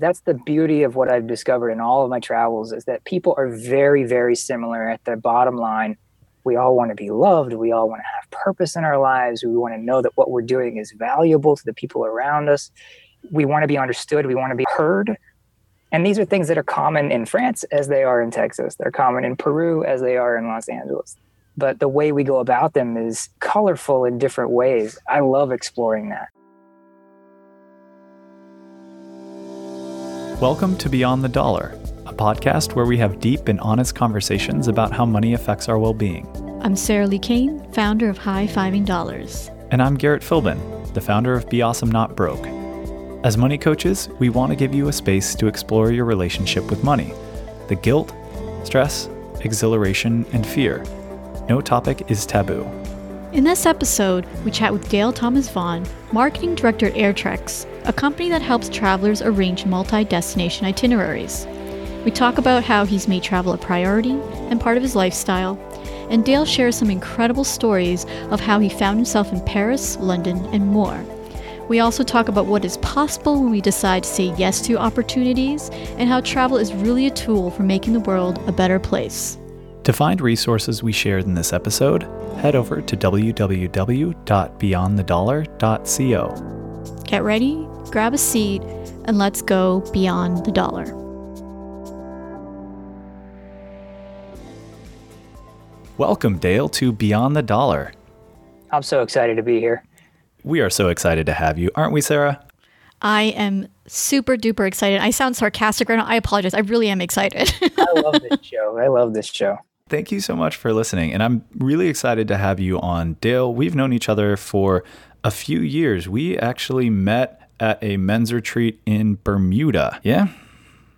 That's the beauty of what I've discovered in all of my travels is that people are very, very similar at the bottom line. We all want to be loved. We all want to have purpose in our lives. We want to know that what we're doing is valuable to the people around us. We want to be understood. We want to be heard. And these are things that are common in France as they are in Texas. They're common in Peru as they are in Los Angeles. But the way we go about them is colorful in different ways. I love exploring that. Welcome to Beyond the Dollar, a podcast where we have deep and honest conversations about how money affects our well being. I'm Sarah Li Cain, founder of High Fiving Dollars. And I'm Garrett Philbin, the founder of Be Awesome Not Broke. As money coaches, we want to give you a space to explore your relationship with money the guilt, stress, exhilaration, and fear. No topic is taboo. In this episode, we chat with Dale Thomas Vaughn, marketing director at AirTreks, a company that helps travelers arrange multi destination itineraries. We talk about how he's made travel a priority and part of his lifestyle, and Dale shares some incredible stories of how he found himself in Paris, London, and more. We also talk about what is possible when we decide to say yes to opportunities and how travel is really a tool for making the world a better place. To find resources we shared in this episode, head over to www.beyondthedollar.co. Get ready, grab a seat, and let's go beyond the dollar. Welcome, Dale, to Beyond the Dollar. I'm so excited to be here. We are so excited to have you, aren't we, Sarah? I am super duper excited. I sound sarcastic right now. I apologize. I really am excited. I love this show. I love this show. Thank you so much for listening. And I'm really excited to have you on. Dale, we've known each other for a few years. We actually met at a men's retreat in Bermuda. Yeah?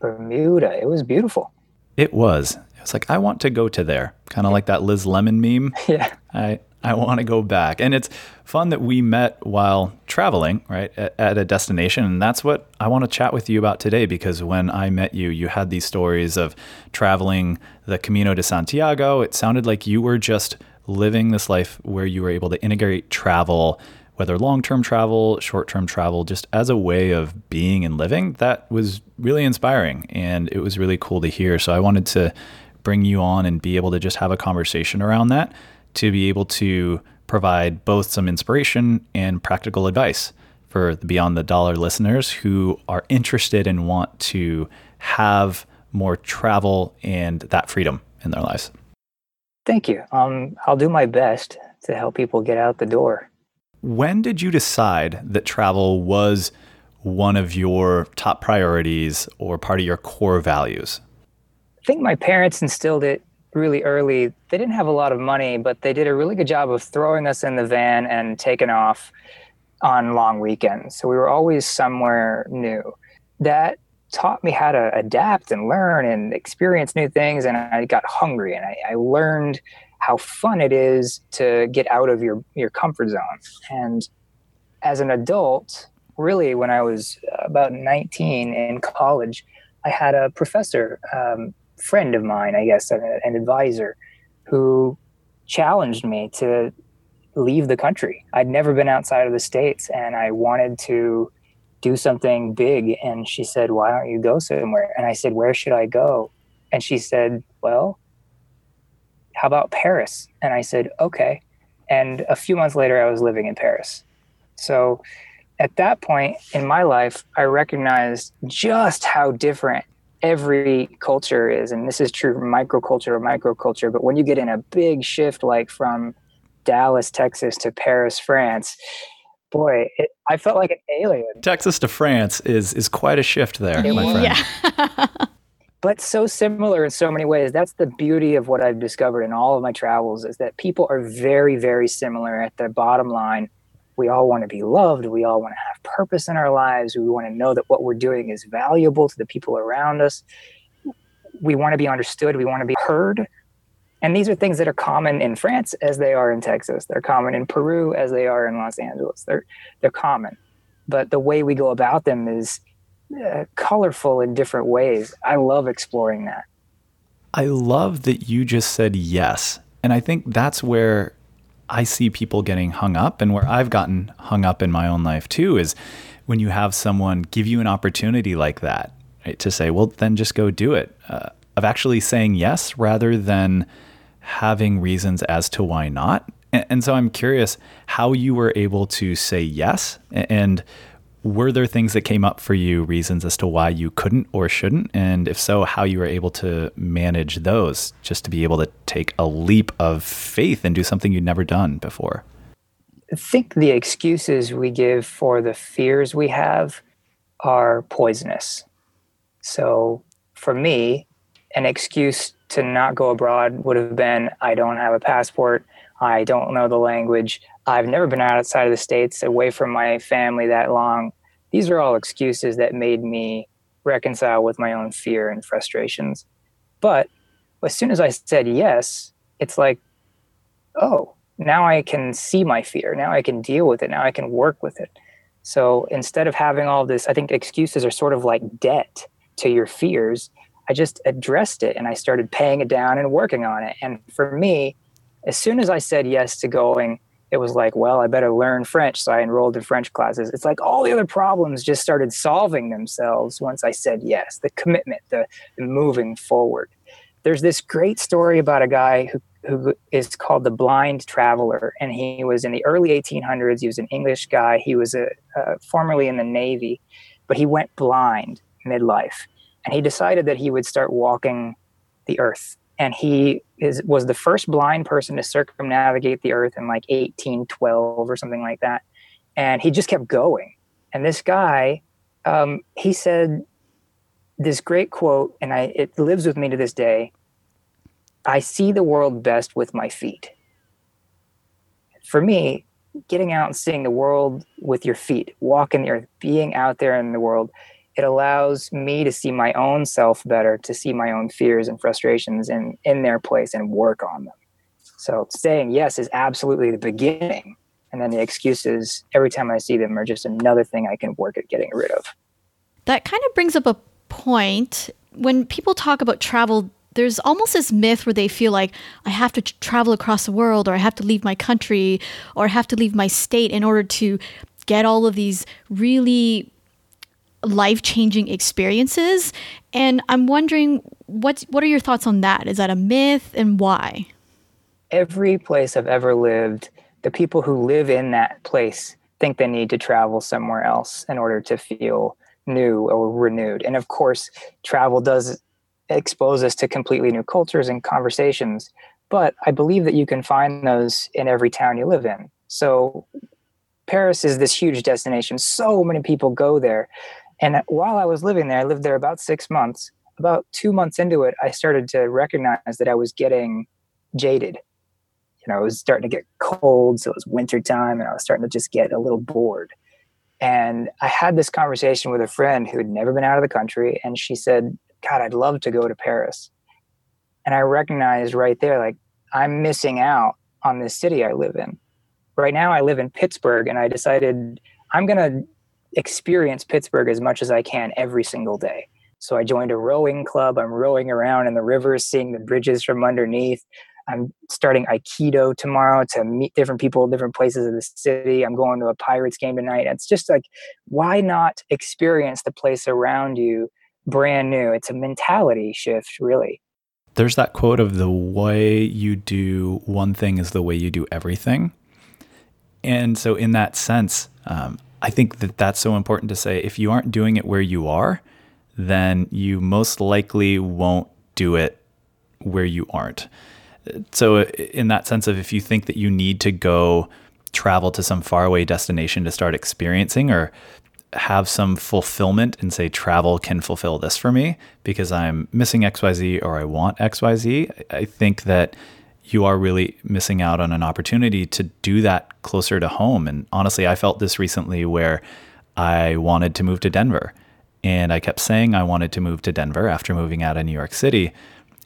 Bermuda. It was beautiful. It was. It was like, I want to go to there. Kind of like that Liz Lemon meme. Yeah. I, I want to go back. And it's fun that we met while traveling, right, at, at, a destination. And that's what I want to chat with you about today because when I met you, you had these stories of traveling the Camino de Santiago. It sounded like you were just living this life where you were able to integrate travel, whether long term travel, short term travel, just as a way of being and living. That was really inspiring and it was really cool to hear. So I wanted to bring you on and be able to just have a conversation around that to be able to provide both some inspiration and practical advice for the Beyond the Dollar listeners who are interested and want to have more travel and that freedom in their lives. Thank you. Um, I'll do my best to help people get out the door. When did you decide that travel was one of your top priorities or part of your core values? I think my parents instilled it really early. They didn't have a lot of money, but they did a really good job of throwing us in the van and taking off on long weekends. So we were always somewhere new. That taught me how to adapt and learn and experience new things. And I got hungry and I, I learned how fun it is to get out of your, your comfort zone. And as an adult, really, when I was about 19 in college, I had a professor um, friend of mine, I guess, an, an advisor who challenged me to leave the country. I'd never been outside of the States and I wanted to do something big. And she said, Why don't you go somewhere? And I said, Where should I go? And she said, Well, how about Paris? And I said, Okay. And a few months later, I was living in Paris. So at that point in my life, I recognized just how different every culture is, and this is true from microculture or microculture, but when you get in a big shift like from Dallas, Texas to Paris, France, boy, it, I felt like an alien. Texas to France is is quite a shift there, my friend. Yeah. but so similar in so many ways. That's the beauty of what I've discovered in all of my travels is that people are very, very similar at the bottom line we all want to be loved. We all want to have purpose in our lives. We want to know that what we're doing is valuable to the people around us. We want to be understood. We want to be heard. And these are things that are common in France as they are in Texas. They're common in Peru as they are in Los Angeles. They're they're common, but the way we go about them is uh, colorful in different ways. I love exploring that. I love that you just said yes, and I think that's where I see people getting hung up and where I've gotten hung up in my own life too is when you have someone give you an opportunity like that right, to say, well, then just go do it, uh, of actually saying yes rather than having reasons as to why not. And, and so I'm curious how you were able to say yes and were there things that came up for you, reasons as to why you couldn't or shouldn't? And if so, how you were able to manage those just to be able to take a leap of faith and do something you'd never done before? I think the excuses we give for the fears we have are poisonous. So for me, an excuse to not go abroad would have been I don't have a passport, I don't know the language, I've never been outside of the States, away from my family that long. These are all excuses that made me reconcile with my own fear and frustrations. But as soon as I said yes, it's like, oh, now I can see my fear. Now I can deal with it. Now I can work with it. So instead of having all this, I think excuses are sort of like debt to your fears. I just addressed it and I started paying it down and working on it. And for me, as soon as I said yes to going, it was like, well, I better learn French. So I enrolled in French classes. It's like all the other problems just started solving themselves once I said yes, the commitment, the, the moving forward. There's this great story about a guy who, who is called the blind traveler. And he was in the early 1800s. He was an English guy. He was a, formerly in the Navy, but he went blind midlife. And he decided that he would start walking the earth and he is was the first blind person to circumnavigate the earth in like 1812 or something like that. And he just kept going. And this guy um, he said this great quote and i it lives with me to this day. I see the world best with my feet. For me getting out and seeing the world with your feet walking the earth being out there in the world it allows me to see my own self better, to see my own fears and frustrations in, in their place and work on them. So saying yes is absolutely the beginning. And then the excuses, every time I see them, are just another thing I can work at getting rid of. That kind of brings up a point. When people talk about travel, there's almost this myth where they feel like I have to travel across the world, or I have to leave my country, or I have to leave my state in order to get all of these really life changing experiences. And I'm wondering what what are your thoughts on that? Is that a myth and why? Every place I've ever lived, the people who live in that place think they need to travel somewhere else in order to feel new or renewed. And of course, travel does expose us to completely new cultures and conversations. But I believe that you can find those in every town you live in. So Paris is this huge destination. So many people go there. And while I was living there, I lived there about six months. About two months into it, I started to recognize that I was getting jaded. You know, it was starting to get cold, so it was winter time, and I was starting to just get a little bored. And I had this conversation with a friend who had never been out of the country, and she said, God, I'd love to go to Paris. And I recognized right there, like, I'm missing out on this city I live in. Right now, I live in Pittsburgh, and I decided I'm going to experience Pittsburgh as much as I can every single day. So I joined a rowing club. I'm rowing around in the rivers, seeing the bridges from underneath. I'm starting Aikido tomorrow to meet different people different places of the city. I'm going to a Pirates game tonight. It's just like, why not experience the place around you brand new? It's a mentality shift, really. There's that quote of the way you do one thing is the way you do everything. And so, in that sense, um, I think that that's so important to say. If you aren't doing it where you are, then you most likely won't do it where you aren't. So, in that sense of if you think that you need to go travel to some faraway destination to start experiencing or have some fulfillment and say travel can fulfill this for me because I'm missing XYZ or I want XYZ, I think that you are really missing out on an opportunity to do that closer to home. And honestly, I felt this recently where I wanted to move to Denver. And I kept saying I wanted to move to Denver after moving out of New York City.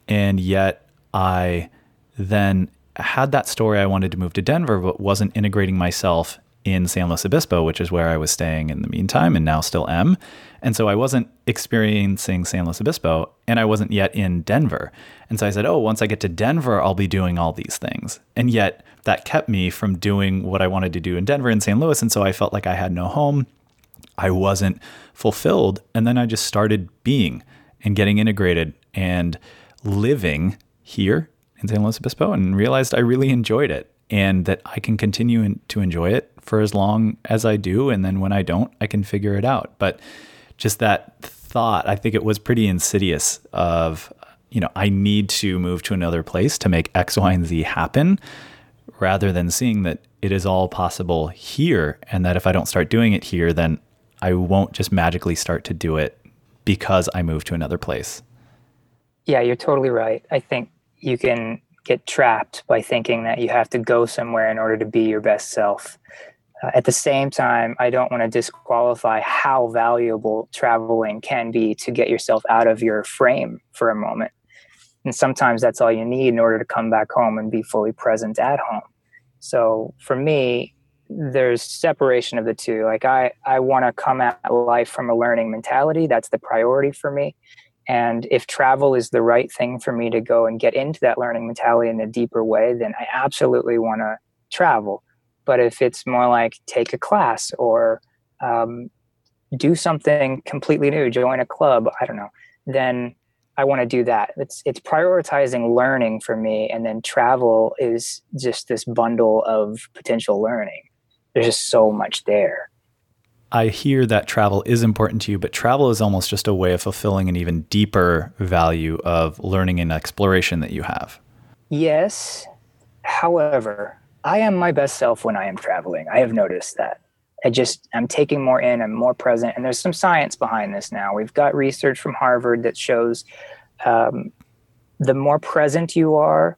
And yet I then had that story I wanted to move to Denver, but wasn't integrating myself in San Luis Obispo, which is where I was staying in the meantime and now still am. And so I wasn't experiencing San Luis Obispo and I wasn't yet in Denver. And so I said, oh, once I get to Denver, I'll be doing all these things. And yet that kept me from doing what I wanted to do in Denver and St. Louis. And so I felt like I had no home. I wasn't fulfilled. And then I just started being and getting integrated and living here in San Luis Obispo and realized I really enjoyed it and that I can continue to enjoy it for as long as I do. And then when I don't, I can figure it out. But just that thought, I think it was pretty insidious of, you know, I need to move to another place to make X, Y, and Z happen rather than seeing that it is all possible here. And that if I don't start doing it here, then I won't just magically start to do it because I move to another place. Yeah, you're totally right. I think you can get trapped by thinking that you have to go somewhere in order to be your best self. Uh, at the same time, I don't want to disqualify how valuable traveling can be to get yourself out of your frame for a moment. And sometimes that's all you need in order to come back home and be fully present at home. So for me, there's separation of the two. Like I, I want to come at life from a learning mentality. That's the priority for me. And if travel is the right thing for me to go and get into that learning mentality in a deeper way, then I absolutely want to travel. But if it's more like take a class or um, do something completely new, join a club, I don't know, then I want to do that. It's it's prioritizing learning for me, and then travel is just this bundle of potential learning. There's just so much there. I hear that travel is important to you, but travel is almost just a way of fulfilling an even deeper value of learning and exploration that you have. Yes. However, I am my best self when I am traveling. I have noticed that. I just, I'm taking more in, I'm more present. And there's some science behind this now. We've got research from Harvard that shows um, the more present you are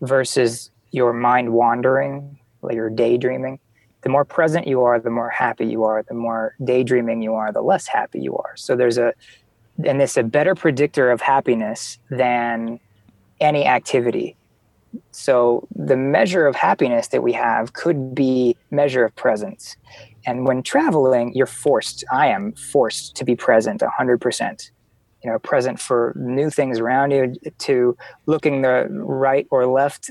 versus your mind wandering, like you're daydreaming, the more present you are, the more happy you are, the more daydreaming you are, the less happy you are. So there's a, and it's a better predictor of happiness than any activity. So the measure of happiness that we have could be measure of presence. And when traveling, you're forced, I am forced to be present 100%. You know, present for new things around you, to looking the right or left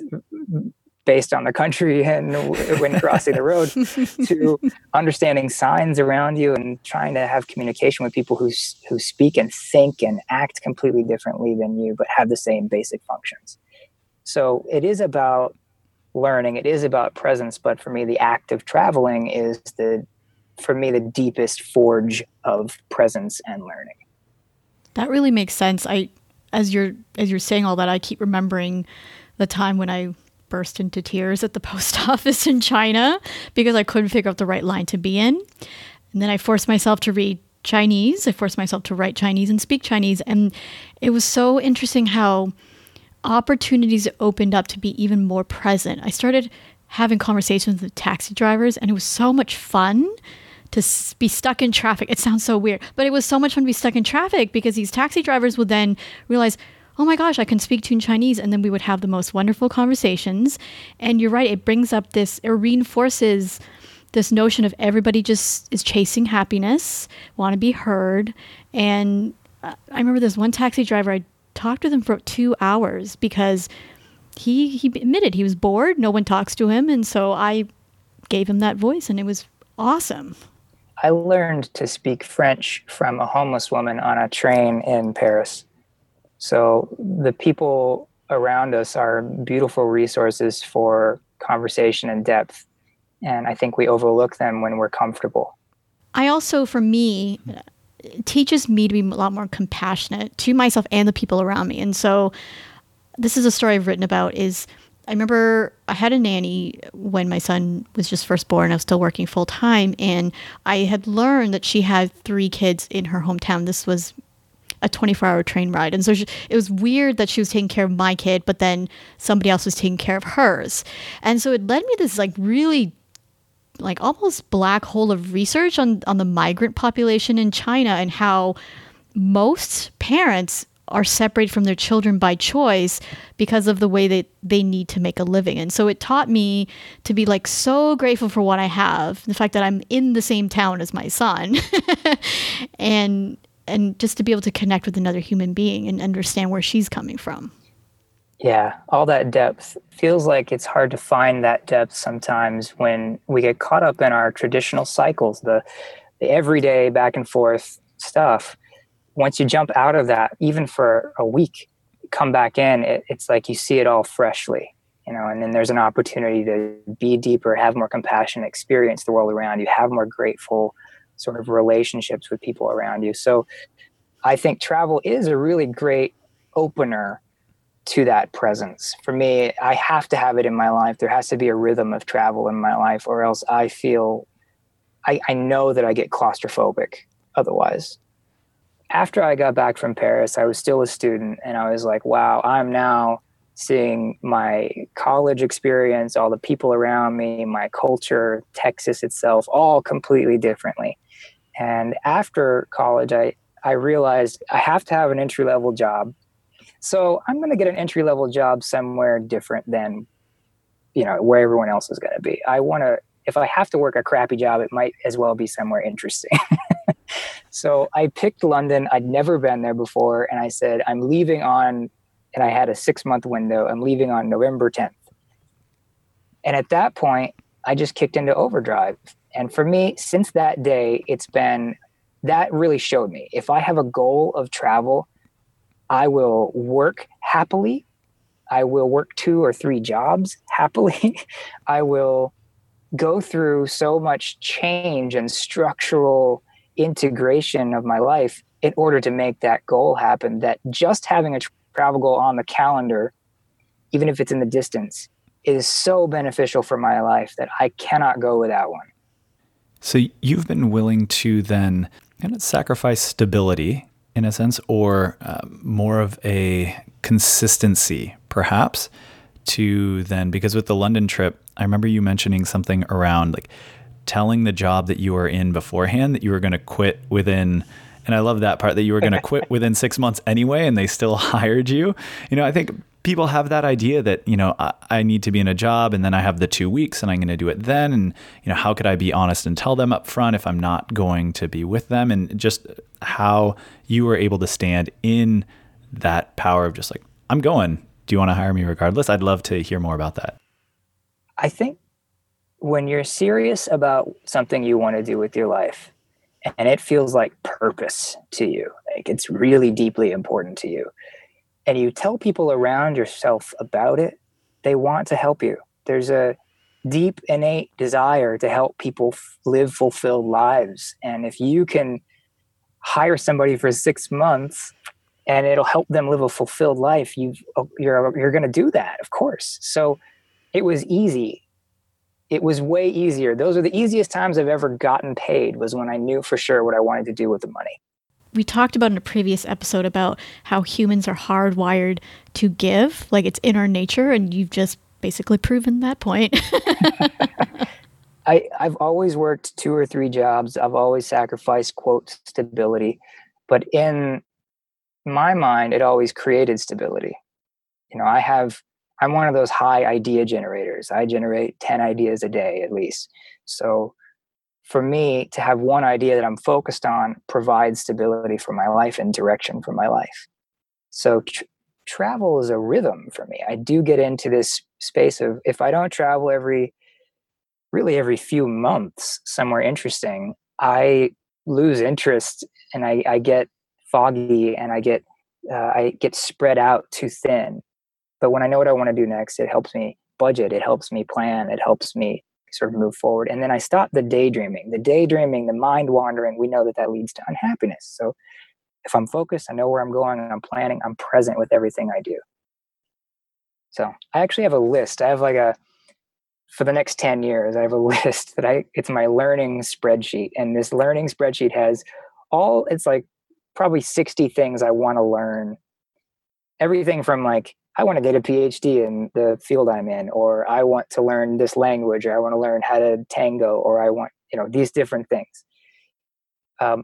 based on the country and when crossing the road to understanding signs around you and trying to have communication with people who who speak and think and act completely differently than you but have the same basic functions. So it is about learning it is about presence but for me the act of traveling is the for me the deepest forge of presence and learning. That really makes sense. I as you're as you're saying all that i keep remembering the time when i burst into tears at the post office in China because I couldn't figure out the right line to be in. And then I forced myself to read Chinese. I forced myself to write Chinese and speak Chinese. And it was so interesting how opportunities opened up to be even more present. I started having conversations with taxi drivers, and it was so much fun to be stuck in traffic. It sounds so weird, but it was so much fun to be stuck in traffic because these taxi drivers would then realize, oh my gosh, I can speak to you in Chinese. And then we would have the most wonderful conversations. And you're right, it brings up this, it reinforces this notion of everybody just is chasing happiness, want to be heard. And uh, I remember this one taxi driver, I talked with him for two hours because he, he admitted he was bored. No one talks to him. And so I gave him that voice, and it was awesome. I learned to speak French from a homeless woman on a train in Paris. So the people around us are beautiful resources for conversation and depth. And I think we overlook them when we're comfortable. I also, for me, teaches me to be a lot more compassionate to myself and the people around me. And so this is a story I've written about is I remember I had a nanny when my son was just first born. I was still working full time and I had learned that she had three kids in her hometown. This was a 24 hour train ride. And so she, it was weird that she was taking care of my kid, but then somebody else was taking care of hers. And so it led me to this like really like almost black hole of research on, on the migrant population in China and how most parents are separated from their children by choice because of the way that they need to make a living. And so it taught me to be like so grateful for what I have, the fact that I'm in the same town as my son. and and just to be able to connect with another human being and understand where she's coming from. Yeah, all that depth feels like it's hard to find that depth sometimes when we get caught up in our traditional cycles, the the everyday back and forth stuff. Once you jump out of that, even for a week, come back in, it, it's like you see it all freshly, you know, and then there's an opportunity to be deeper, have more compassion, experience the world around you, have more grateful sort of relationships with people around you. So I think travel is a really great opener to that presence. For me, I have to have it in my life. There has to be a rhythm of travel in my life, or else I feel I, I know that I get claustrophobic otherwise. After I got back from Paris, I was still a student and I was like, wow, I'm now seeing my college experience, all the people around me, my culture, Texas itself, all completely differently. And after college, I, I realized I have to have an entry level job. So I'm going to get an entry level job somewhere different than, you know, where everyone else is going to be. I want to, if I have to work a crappy job, it might as well be somewhere interesting. so I picked London. I'd never been there before. And I said, I'm leaving on, and I had a six month window. I'm leaving on November 10th. And at that point, I just kicked into overdrive. And for me, since that day, it's been that really showed me if I have a goal of travel, I will work happily. I will work two or three jobs happily. I will go through so much change and structural integration of my life in order to make that goal happen that just having a travel goal on the calendar even if it's in the distance is so beneficial for my life that I cannot go without one. So you've been willing to then kind of sacrifice stability in a sense, or uh, more of a consistency, perhaps, to then because with the London trip, I remember you mentioning something around like telling the job that you were in beforehand that you were going to quit within and I love that part that you were going to quit within 6 months anyway and they still hired you. You know, I think people have that idea that you know I, I, need to be in a job and then I have the two weeks and I'm going to do it then. And you know how could I be honest and tell them up front if I'm not going to be with them? And just how you were able to stand in that power of just like I'm going. Do you want to hire me regardless? I'd love to hear more about that. I think when you're serious about something you want to do with your life and it feels like purpose to you like it's really deeply important to you and you tell people around yourself about it, they want to help you. There's a deep innate desire to help people f- live fulfilled lives. And if you can hire somebody for six months and it'll help them live a fulfilled life, you oh, you're you're going to do that, of course. So it was easy. It was way easier. Those are the easiest times I've ever gotten paid was when I knew for sure what I wanted to do with the money we talked about in a previous episode about how humans are hardwired to give, like it's in our nature, and you've just basically proven that point. I, I've always worked two or three jobs. I've always sacrificed quote stability, but in my mind, it always created stability. You know, I have I'm one of those high idea generators. I generate 10 ideas a day at least. So for me to have one idea that I'm focused on provides stability for my life and direction for my life. So tr- travel is a rhythm for me. I do get into this space of if I don't travel every really every few months somewhere interesting, I lose interest and I, I get foggy and I get uh, I get spread out too thin. But when I know what I want to do next, it helps me budget. It helps me plan. It helps me sort of move forward. And then I stop the daydreaming. The daydreaming, the mind wandering, we know that that leads to unhappiness. So if I'm focused, I know where I'm going and I'm planning, I'm present with everything I do. So I actually have a list. I have like a, for the next 10 years, I have a list that I, it's my learning spreadsheet. And this learning spreadsheet has all, it's like probably 60 things I want to learn. Everything from like I want to get a PhD in the field I'm in, or I want to learn this language, or I want to learn how to tango, or I want, you know, these different things. Um,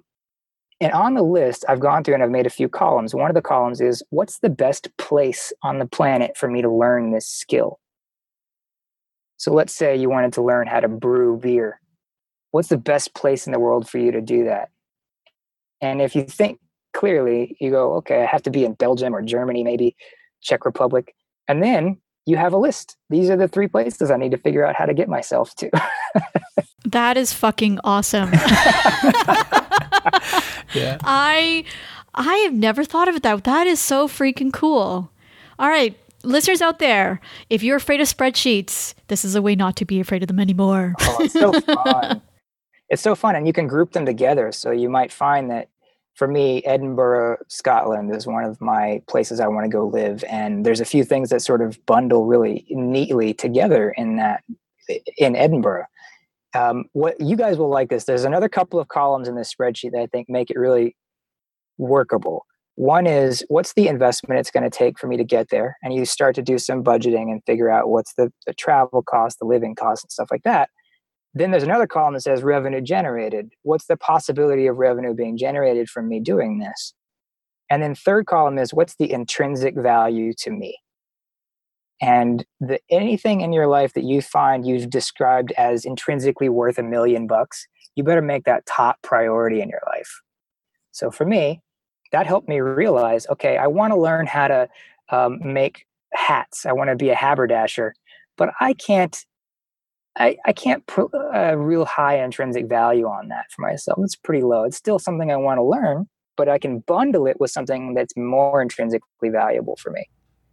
and on the list, I've gone through and I've made a few columns. One of the columns is what's the best place on the planet for me to learn this skill? So let's say you wanted to learn how to brew beer. What's the best place in the world for you to do that? And if you think clearly, you go, okay, I have to be in Belgium or Germany, maybe Czech Republic. And then you have a list. These are the three places I need to figure out how to get myself to. That is fucking awesome. yeah. I I have never thought of it that. That is so freaking cool. All right, listeners out there, if you're afraid of spreadsheets, this is a way not to be afraid of them anymore. Oh, it's so fun. it's so fun, and you can group them together. So you might find that for me, Edinburgh, Scotland is one of my places I want to go live. And there's a few things that sort of bundle really neatly together in that in Edinburgh. Um, what you guys will like this. There's another couple of columns in this spreadsheet that I think make it really workable. One is what's the investment it's going to take for me to get there, and you start to do some budgeting and figure out what's the, the travel cost, the living cost, and stuff like that. Then there's another column that says revenue generated. What's the possibility of revenue being generated from me doing this? And then third column is what's the intrinsic value to me? And the, anything in your life that you find you've described as intrinsically worth a million bucks, you better make that top priority in your life. So for me, that helped me realize okay, I want to learn how to um, make hats. I want to be a haberdasher, but I can't I, I can't put uh, a real high intrinsic value on that for myself. It's pretty low. It's still something I want to learn, but I can bundle it with something that's more intrinsically valuable for me.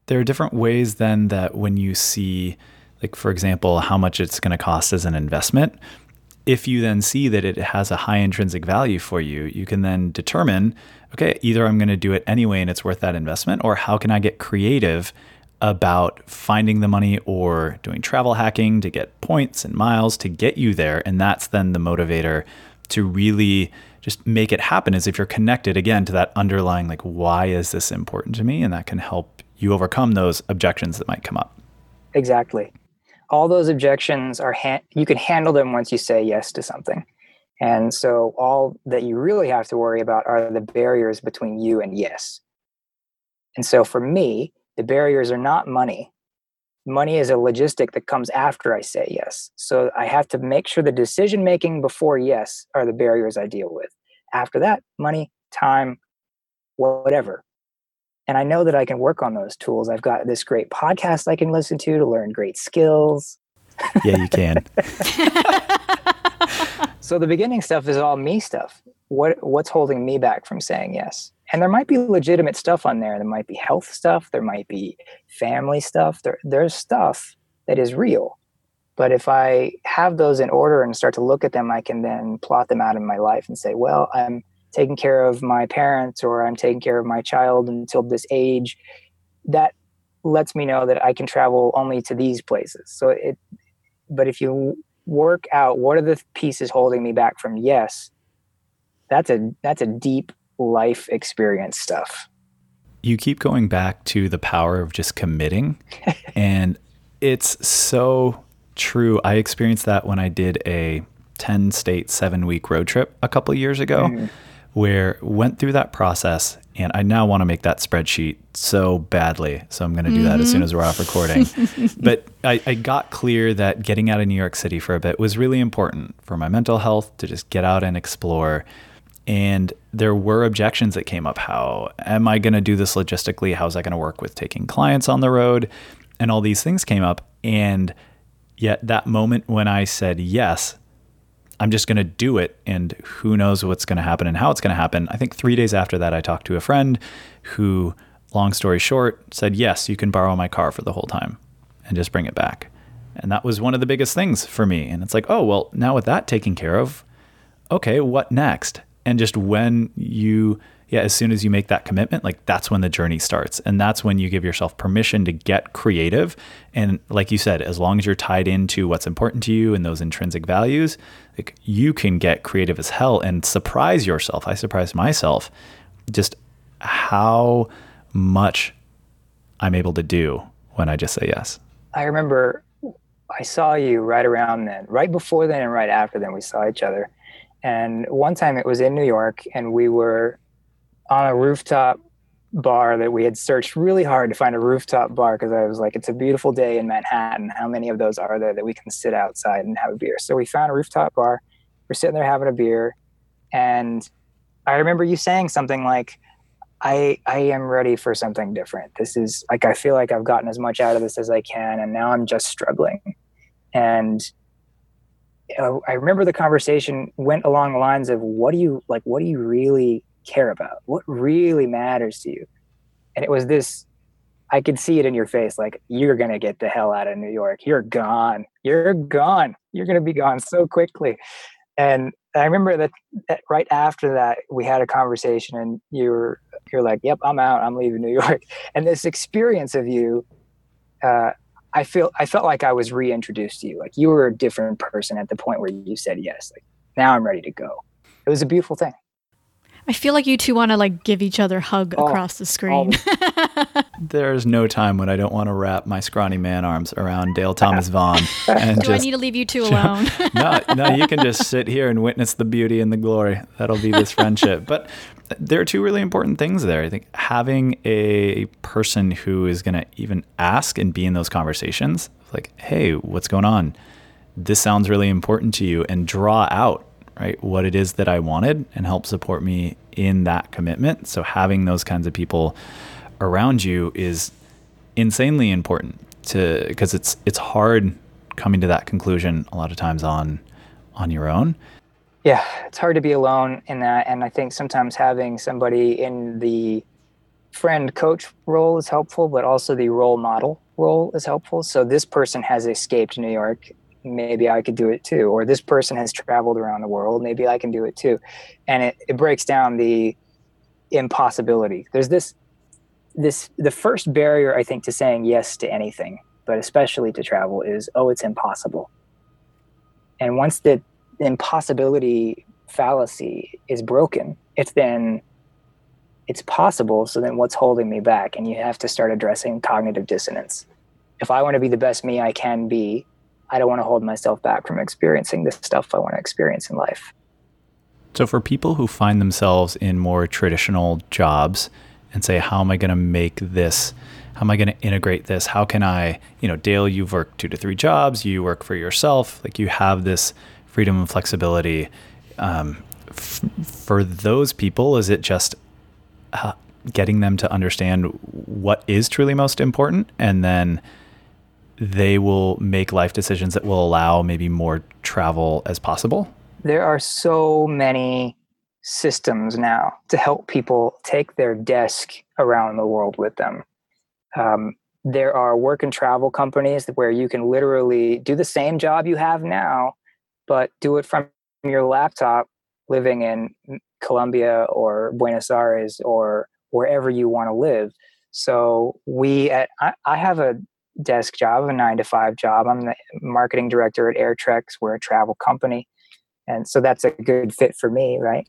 There are different ways then that when you see, like, for example, how much it's going to cost as an investment, if you then see that it has a high intrinsic value for you, you can then determine okay, either I'm going to do it anyway and it's worth that investment, or how can I get creative about finding the money or doing travel hacking to get points and miles to get you there. And that's then the motivator to really just make it happen is if you're connected again to that underlying, like, why is this important to me? And that can help you overcome those objections that might come up. Exactly. All those objections are, ha- you can handle them once you say yes to something. And so all that you really have to worry about are the barriers between you and yes. And so for me, the barriers are not money. Money is a logistic that comes after I say yes. So I have to make sure the decision making before yes are the barriers I deal with. After that, money, time, whatever. And I know that I can work on those tools. I've got this great podcast I can listen to to learn great skills. Yeah, you can. so the beginning stuff is all me stuff. What what's holding me back from saying yes? and there might be legitimate stuff on there. There might be health stuff. There might be family stuff. There, there's stuff that is real. But if i have those in order and start to look at them i can then plot them out in my life and say well i'm taking care of my parents or i'm taking care of my child until this age. That lets me know that i can travel only to these places. So it but if you work out what are the pieces holding me back from yes that's a that's a deep life experience stuff. You keep going back to the power of just committing. and it's so true. I experienced that when I did a 10 state, seven week road trip a couple years ago, mm-hmm. Where went through that process. And I now want to make that spreadsheet so badly. So I'm going to do mm-hmm. that as soon as we're off recording. but I, I got clear that getting out of New York City for a bit was really important for my mental health to just get out and explore and there were objections that came up. How am I going to do this logistically? How's that going to work with taking clients on the road? And all these things came up. And yet, that moment when I said yes, I'm just going to do it. And who knows what's going to happen and how it's going to happen. I think three days after that, I talked to a friend who, long story short, said, Yes, you can borrow my car for the whole time and just bring it back. And that was one of the biggest things for me. And it's like, oh, well, now with that taken care of, okay, what next? and just when you yeah as soon as you make that commitment like that's when the journey starts. And that's when you give yourself permission to get creative. And like you said as long as you're tied into what's important to you and those intrinsic values like you can get creative as hell and surprise yourself. I surprised myself just how much i'm able to do when i just say yes. I remember i saw you right around then right before then and right after then we saw each other. And one time it was in New York, and we were on a rooftop bar that we had searched really hard to find a rooftop bar because I was like, it's a beautiful day in Manhattan. How many of those are there that we can sit outside and have a beer? So we found a rooftop bar. We're sitting there having a beer. And I remember you saying something like, I, I am ready for something different. This is like, I feel like I've gotten as much out of this as I can. And now I'm just struggling. And I remember the conversation went along the lines of what do you like what do you really care about what really matters to you and it was this i could see it in your face like you're gonna get the hell out of new york you're gone you're gone you're gonna be gone so quickly and i remember that, that right after that we had a conversation and you were you're like yep i'm out i'm leaving new york and this experience of you uh, I feel I felt like I was reintroduced to you. Like you were a different person at the point where you said yes. Like now I'm ready to go. It was a beautiful thing. I feel like you two want to like give each other a hug oh, across the screen. Oh. There's no time when I don't want to wrap my scrawny man arms around Dale Thomas Vaughn. And Do just, I need to leave you two alone? no, no, you can just sit here and witness the beauty and the glory. That'll be this friendship. But there are two really important things there. I think having a person who is going to even ask and be in those conversations, like, hey, what's going on? This sounds really important to you, and draw out right what it is that I wanted and help support me in that commitment. So having those kinds of people around you is insanely important to because it's it's hard coming to that conclusion a lot of times on on your own. Yeah it's hard to be alone in that. And i think sometimes having somebody in the friend coach role is helpful but also the role model role is helpful. So this person has escaped new york maybe i could do it too or this person has traveled around the world maybe i can do it too and it, it breaks down the impossibility there's this this the first barrier i think to saying yes to anything but especially to travel is oh it's impossible and once the impossibility fallacy is broken, it's then it's possible. So then what's holding me back? And you have to start addressing cognitive dissonance. If I want to be the best me I can be, I don't want to hold myself back from experiencing the stuff I want to experience in life. So for people who find themselves in more traditional jobs and say, how am I going to make this? How am I going to integrate this? How can I, you know, Dale, you've worked two to three jobs, you work for yourself, like you have this freedom and flexibility. Um, f- for those people, is it just uh, getting them to understand what is truly most important and then they will make life decisions that will allow maybe more travel as possible? There are so many systems now to help people take their desk around the world with them. Um, there are work and travel companies where you can literally do the same job you have now but do it from your laptop living in Colombia or Buenos Aires or wherever you want to live. So we at I, I, have a desk job, a nine to five job. I'm the marketing director at AirTreks. We're a travel company, and so that's a good fit for me, right?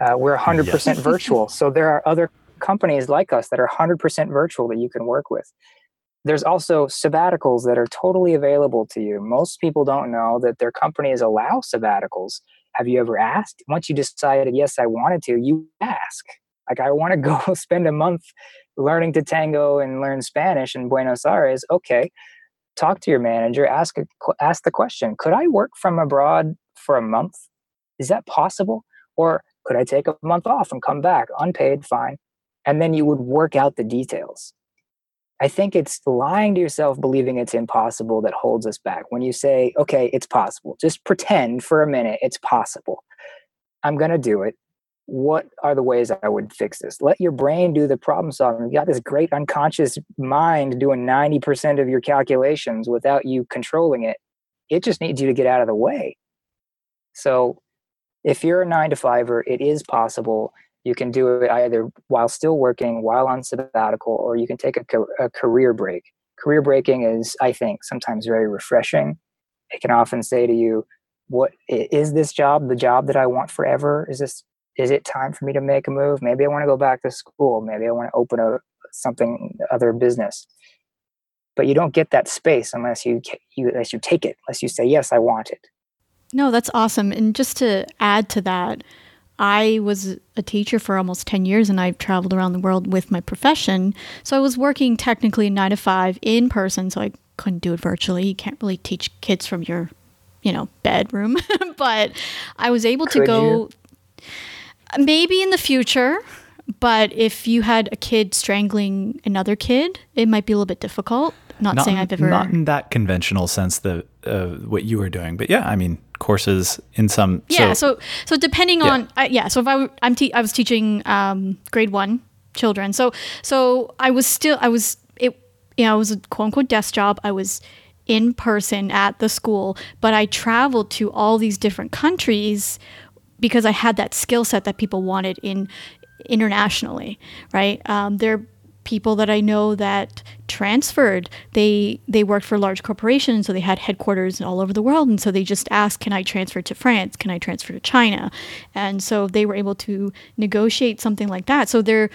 Uh, we're 100% yes. virtual, so there are other companies like us that are 100% virtual that you can work with there's also sabbaticals that are totally available to you. Most people don't know that their companies allow sabbaticals. Have you ever asked? Once you decided, yes, I wanted to, you ask. Like, I want to go spend a month learning to tango and learn Spanish in Buenos Aires. Okay, talk to your manager. Ask a, ask the question: Could I work from abroad for a month? Is that possible? Or could I take a month off and come back unpaid? Fine, and then you would work out the details I think it's lying to yourself, believing it's impossible that holds us back. When you say, okay, it's possible, just pretend for a minute it's possible. I'm going to do it. What are the ways I would fix this? Let your brain do the problem solving. You got this great unconscious mind doing 90% of your calculations without you controlling it. It just needs you to get out of the way. So if you're a nine to fiver, it is possible you can do it either while still working, while on sabbatical, or you can take a, a career break. Career breaking is, I think, sometimes very refreshing. It can often say to you, "What is this job? The job that I want forever? Is this? Is it time for me to make a move? Maybe I want to go back to school. Maybe I want to open a something other business." But you don't get that space unless you, you unless you take it, unless you say, "Yes, I want it." No, that's awesome. And just to add to that, I was a teacher for almost 10 years and I've traveled around the world with my profession. So I was working technically nine to five in person, so I couldn't do it virtually. You can't really teach kids from your, you know, bedroom. but I was able Could to go you? Maybe in the future. But if you had a kid strangling another kid, it might be a little bit difficult. not, not saying I've ever not in that conventional sense the uh, what you were doing, but yeah, I mean courses in some. Yeah, so so, so depending yeah. on uh, yeah, so if I I'm te- I was teaching um, grade one children, so so I was still I was it you know it was a quote unquote desk job. I was in person at the school, but I traveled to all these different countries because I had that skill set that people wanted in internationally, right? Um, there are people that I know that transferred. They they worked for large corporations, so they had headquarters all over the world, and so they just asked, "Can I transfer to France? Can I transfer to China?" And so they were able to negotiate something like that. So they're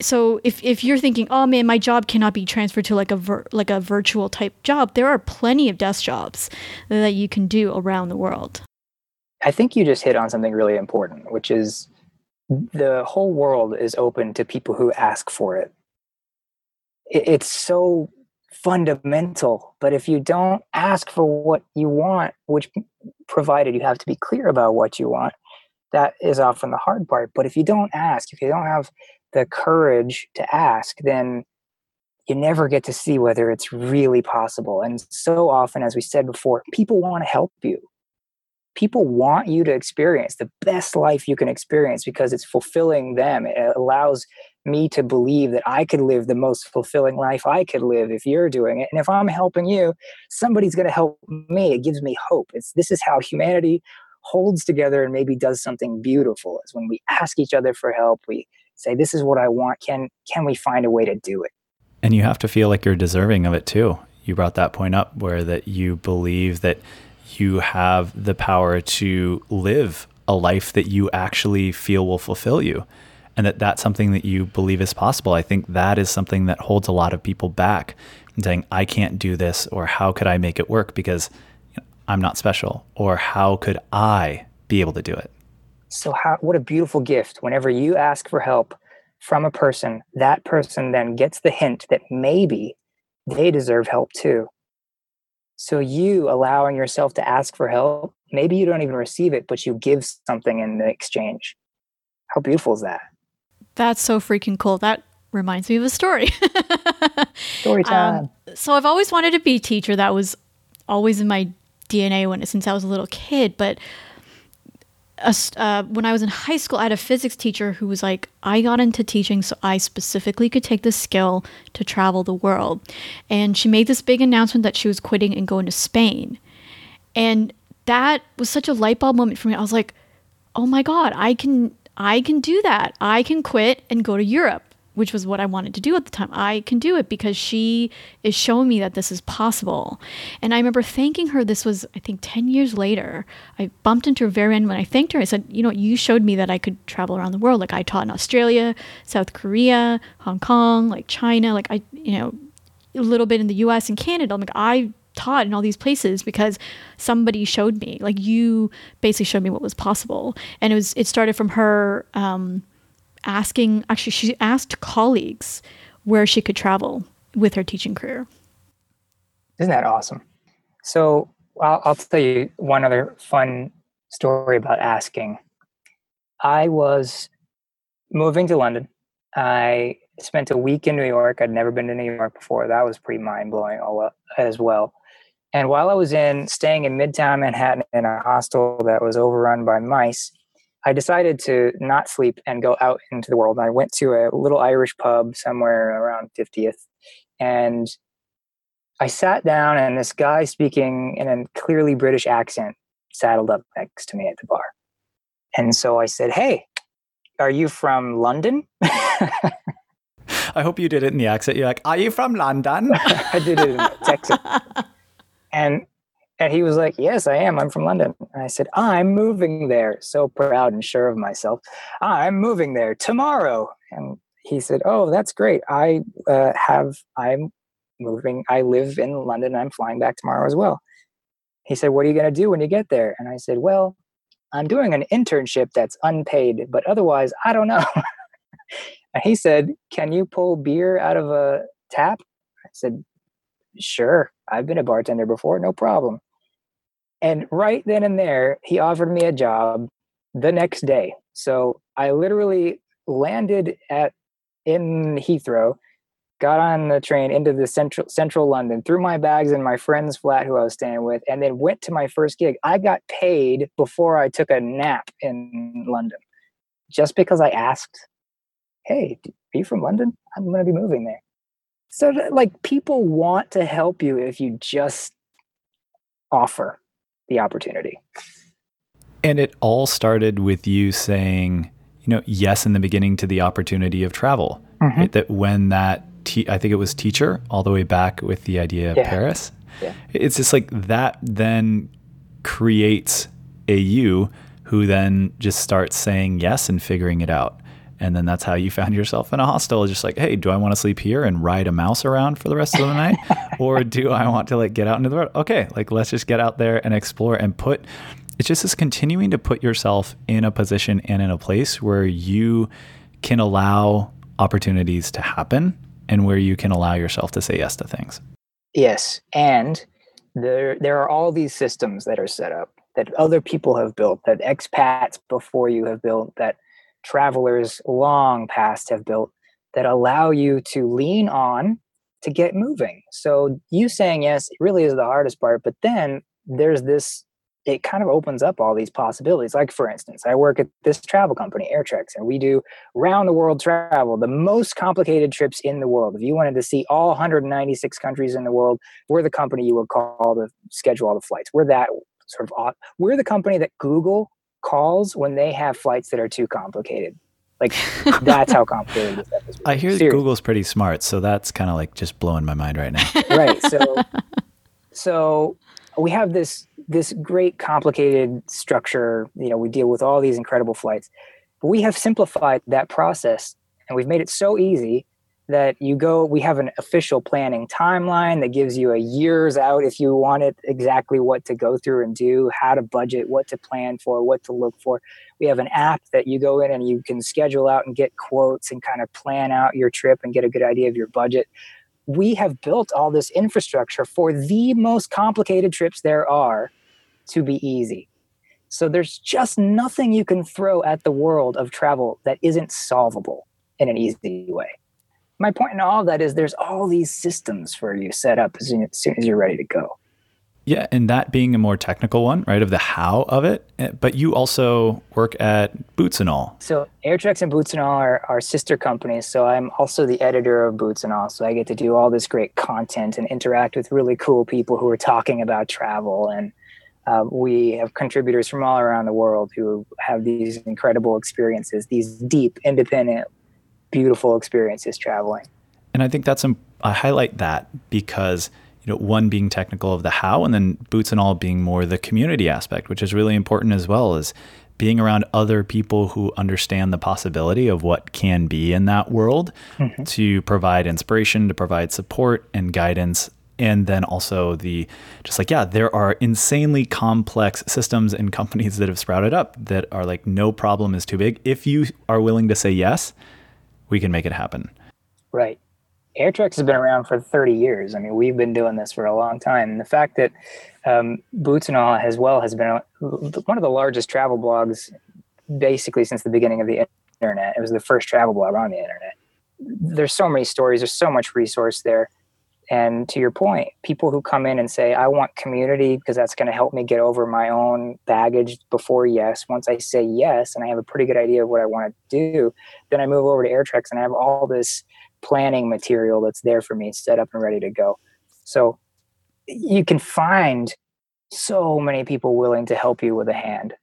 so if, if you're thinking, oh man, my job cannot be transferred to like a vir- like a virtual type job, there are plenty of desk jobs that you can do around the world. I think you just hit on something really important, which is the whole world is open to people who ask for it. It's so fundamental, but if you don't ask for what you want, which provided you have to be clear about what you want, that is often the hard part. But if you don't ask, if you don't have the courage to ask, then you never get to see whether it's really possible. And so often, as we said before, people want to help you people want you to experience the best life you can experience because it's fulfilling them. It allows me to believe that I could live the most fulfilling life I could live if you're doing it. And if I'm helping you, somebody's going to help me. It gives me hope. It's this is how humanity holds together and maybe does something beautiful is when we ask each other for help. We say, this is what I want. Can can we find a way to do it? And you have to feel like you're deserving of it too. You brought that point up where that you believe that you have the power to live a life that you actually feel will fulfill you and that that's something that you believe is possible. I think that is something that holds a lot of people back and saying, I can't do this, or how could I make it work because I'm not special, or how could I be able to do it? So, how, what a beautiful gift. Whenever you ask for help from a person, that person then gets the hint that maybe they deserve help too. So you allowing yourself to ask for help, maybe you don't even receive it, but you give something in the exchange. How beautiful is that? That's so freaking cool. That reminds me of a story. story um, time. Um, so I've always wanted to be a teacher. That was always in my DNA when since I was a little kid, but uh, when I was in high school, I had a physics teacher who was like, I got into teaching so I specifically could take the skill to travel the world. And she made this big announcement that she was quitting and going to Spain. And that was such a light bulb moment for me. I was like, oh my God, I can I can do that. I can quit and go to Europe which was what I wanted to do at the time. I can do it because she is showing me that this is possible. And I remember thanking her. This was, I think, 10 years later. I bumped into her very end when I thanked her. I said, You know, you showed me that I could travel around the world. Like I taught in Australia, South Korea, Hong Kong, like China, like I, you know, a little bit in the US and Canada. I'm like, I taught in all these places because somebody showed me like you basically showed me what was possible and it was it started from her um, asking, actually, she asked colleagues where she could travel with her teaching career. Isn't that awesome? So I'll, I'll tell you one other fun story about asking. I was moving to London. I spent a week in New York. I'd never been to New York before. That was pretty mind blowing as well. And while I was in staying in Midtown Manhattan in a hostel that was overrun by mice, I decided to not sleep and go out into the world. And I went to a little Irish pub somewhere around 50th. And I sat down, and this guy speaking in a clearly British accent saddled up next to me at the bar. And so I said, Hey, are you from London? I hope you did it in the accent. You're like, Are you from London? I did it in Texas. And and he was like, Yes, I am. I'm from London. And I said, I'm moving there. So proud and sure of myself. I'm moving there tomorrow. And he said, Oh, that's great. I uh, have, I'm moving. I live in London. I'm flying back tomorrow as well. He said, What are you going to do when you get there? And I said, Well, I'm doing an internship that's unpaid, but otherwise, I don't know. and he said, Can you pull beer out of a tap? I said, Sure. I've been a bartender before, no problem. And right then and there, he offered me a job the next day. So I literally landed at in Heathrow, got on the train into the central central London, threw my bags in my friend's flat who I was staying with, and then went to my first gig. I got paid before I took a nap in London, just because I asked, "Hey, are you from London? I'm going to be moving there." So, like, people want to help you if you just offer the opportunity. And it all started with you saying, you know, yes in the beginning to the opportunity of travel. Mm-hmm. Right? That when that te- I think it was teacher all the way back with the idea of yeah. Paris. Yeah. It's just like that then creates a you who then just starts saying yes and figuring it out. And then that's how you found yourself in a hostel. Just like, hey, do I want to sleep here and ride a mouse around for the rest of the night? or do I want to like get out into the road? Okay, like let's just get out there and explore and put it's just this continuing to put yourself in a position and in a place where you can allow opportunities to happen and where you can allow yourself to say yes to things. Yes, and there there are all these systems that are set up that other people have built, that expats before you have built, that travelers long past have built that allow you to lean on to get moving. So you saying yes really is the hardest part, but then there's this it kind of opens up all these possibilities. Like, for instance, I work at this travel company, AirTreks, and we do round the world travel, the most complicated trips in the world. If you wanted to see all 196 countries in the world, we're the company you would call to schedule all the flights. We're that sort of, we're the company that Google calls when they have flights that are too complicated. Like that's how complicated this is. I hear Seriously. Google's pretty smart, so that's kind of like just blowing my mind right now. right. So, so we have this this great complicated structure you know we deal with all these incredible flights but we have simplified that process and we've made it so easy that you go we have an official planning timeline that gives you a years out if you want it exactly what to go through and do how to budget what to plan for what to look for we have an app that you go in and you can schedule out and get quotes and kind of plan out your trip and get a good idea of your budget we have built all this infrastructure for the most complicated trips there are to be easy. So there's just nothing you can throw at the world of travel that isn't solvable in an easy way. My point in all of that is there's all these systems for you set up as soon as you're ready to go. Yeah, and that being a more technical one, right, of the how of it. Eh, but you also work at BootsnAll. So AirTreks and BootsnAll are, are sister companies. So I'm also the editor of BootsnAll. So I get to do all this great content and interact with really cool people who are talking about travel. And uh, we have contributors from all around the world who have these incredible experiences, these deep, independent, beautiful experiences traveling. And I think that's, I highlight that because – you know, one being technical of the how, and then BootsnAll being more the community aspect, which is really important as well as being around other people who understand the possibility of what can be in that world mm-hmm. to provide inspiration, to provide support and guidance. And then also the just like, yeah, there are insanely complex systems and companies that have sprouted up that are like, no problem is too big. If you are willing to say yes, we can make it happen. Right. AirTreks has been around for 30 years. I mean, we've been doing this for a long time. And the fact that um, BootsnAll as well has been a, one of the largest travel blogs basically since the beginning of the internet. It was the first travel blog on the internet. There's so many stories, there's so much resource there. And to your point, people who come in and say, I want community because that's going to help me get over my own baggage before yes. Once I say yes and I have a pretty good idea of what I want to do, then I move over to AirTreks and I have all this planning material that's there for me set up and ready to go. So you can find so many people willing to help you with a hand.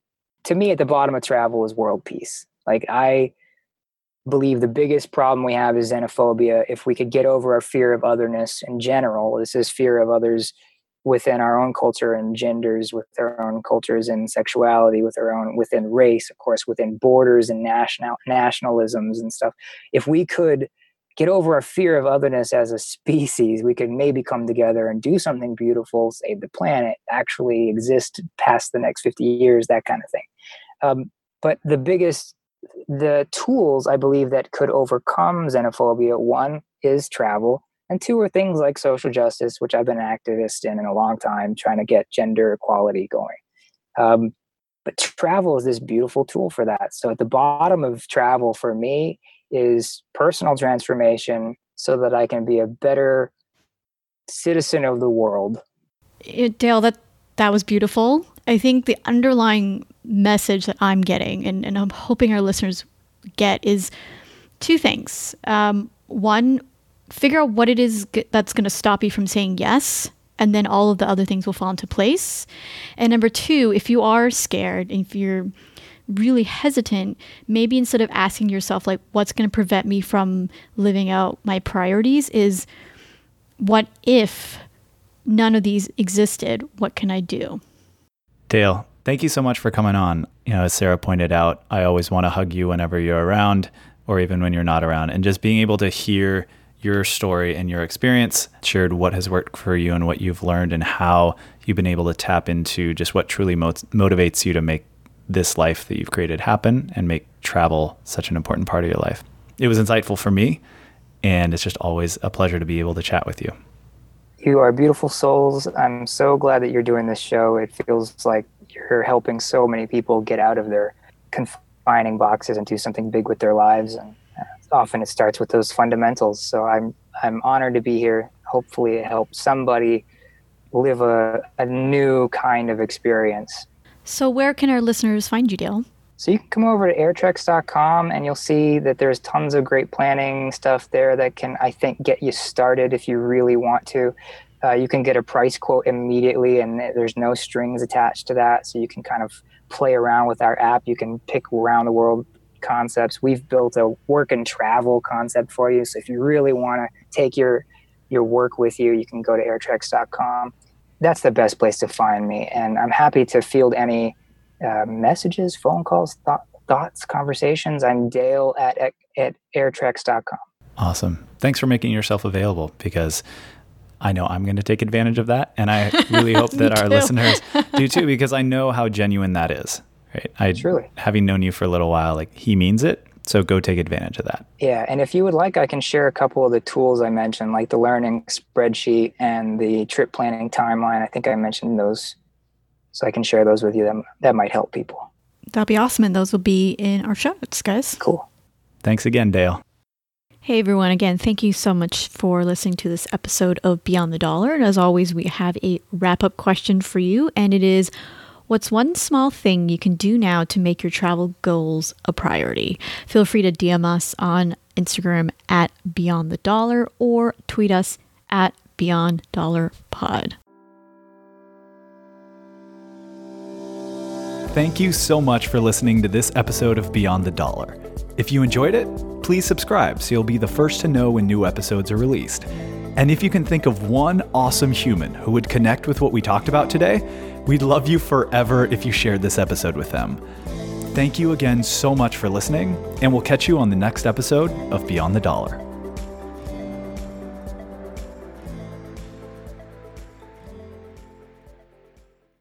To me, at the bottom of travel is world peace. Like, I believe the biggest problem we have is xenophobia. If we could get over our fear of otherness in general, this is fear of others within our own culture and genders, with our own cultures and sexuality, with our own within race, of course, within borders and national nationalisms and stuff. If we could get over our fear of otherness as a species, we could maybe come together and do something beautiful, save the planet, actually exist past the next 50 years, that kind of thing. Um, but the biggest, the tools I believe that could overcome xenophobia one is travel, and two are things like social justice, which I've been an activist in in a long time, trying to get gender equality going. Um, but travel is this beautiful tool for that. So at the bottom of travel for me is personal transformation so that I can be a better citizen of the world. It, Dale, that that was beautiful. I think the underlying message that I'm getting, and, and I'm hoping our listeners get, is two things. Um, one, figure out what it is g- that's going to stop you from saying yes, and then all of the other things will fall into place. And number two, if you are scared, if you're really hesitant, maybe instead of asking yourself, like, what's going to prevent me from living out my priorities, is what if none of these existed? What can I do? Dale, thank you so much for coming on. You know, as Sarah pointed out, I always want to hug you whenever you're around or even when you're not around. And just being able to hear your story and your experience, shared what has worked for you and what you've learned and how you've been able to tap into just what truly motivates you to make this life that you've created happen and make travel such an important part of your life. It was insightful for me, and it's just always a pleasure to be able to chat with you. You are beautiful souls. I'm so glad that you're doing this show. It feels like you're helping so many people get out of their confining boxes and do something big with their lives. And uh, often it starts with those fundamentals. So I'm I'm honored to be here. Hopefully, it helps somebody live a, a new kind of experience so, where can our listeners find you, Dale? So, you can come over to airtreks.com and you'll see that there's tons of great planning stuff there that can, I think, get you started if you really want to. Uh, you can get a price quote immediately, and there's no strings attached to that. So, you can kind of play around with our app. You can pick around the world concepts. We've built a work and travel concept for you. So, if you really want to take your your work with you, you can go to airtreks.com that's the best place to find me. And I'm happy to field any uh, messages, phone calls, th- thoughts, conversations. I'm Dale at, at, at airtreks.com. Awesome. Thanks for making yourself available because I know I'm going to take advantage of that. And I really hope that our listeners do too, because I know how genuine that is. Right. I, Truly. Having known you for a little while, like he means it. So go take advantage of that. Yeah. And if you would like, I can share a couple of the tools I mentioned, like the learning spreadsheet and the trip planning timeline. I think I mentioned those. So I can share those with you. That, that might help people. That'd be awesome. And those will be in our show notes, guys. Cool. Thanks again, Dale. Hey everyone, again, thank you so much for listening to this episode of Beyond the Dollar. And as always, we have a wrap up question for you, and it is What's one small thing you can do now to make your travel goals a priority? Feel free to DM us on Instagram at Beyond the Dollar or tweet us at Beyond Dollar Pod. Thank you so much for listening to this episode of Beyond the Dollar. If you enjoyed it, please subscribe so you'll be the first to know when new episodes are released. And if you can think of one awesome human who would connect with what we talked about today, we'd love you forever if you shared this episode with them. Thank you again so much for listening, and we'll catch you on the next episode of Beyond the Dollar.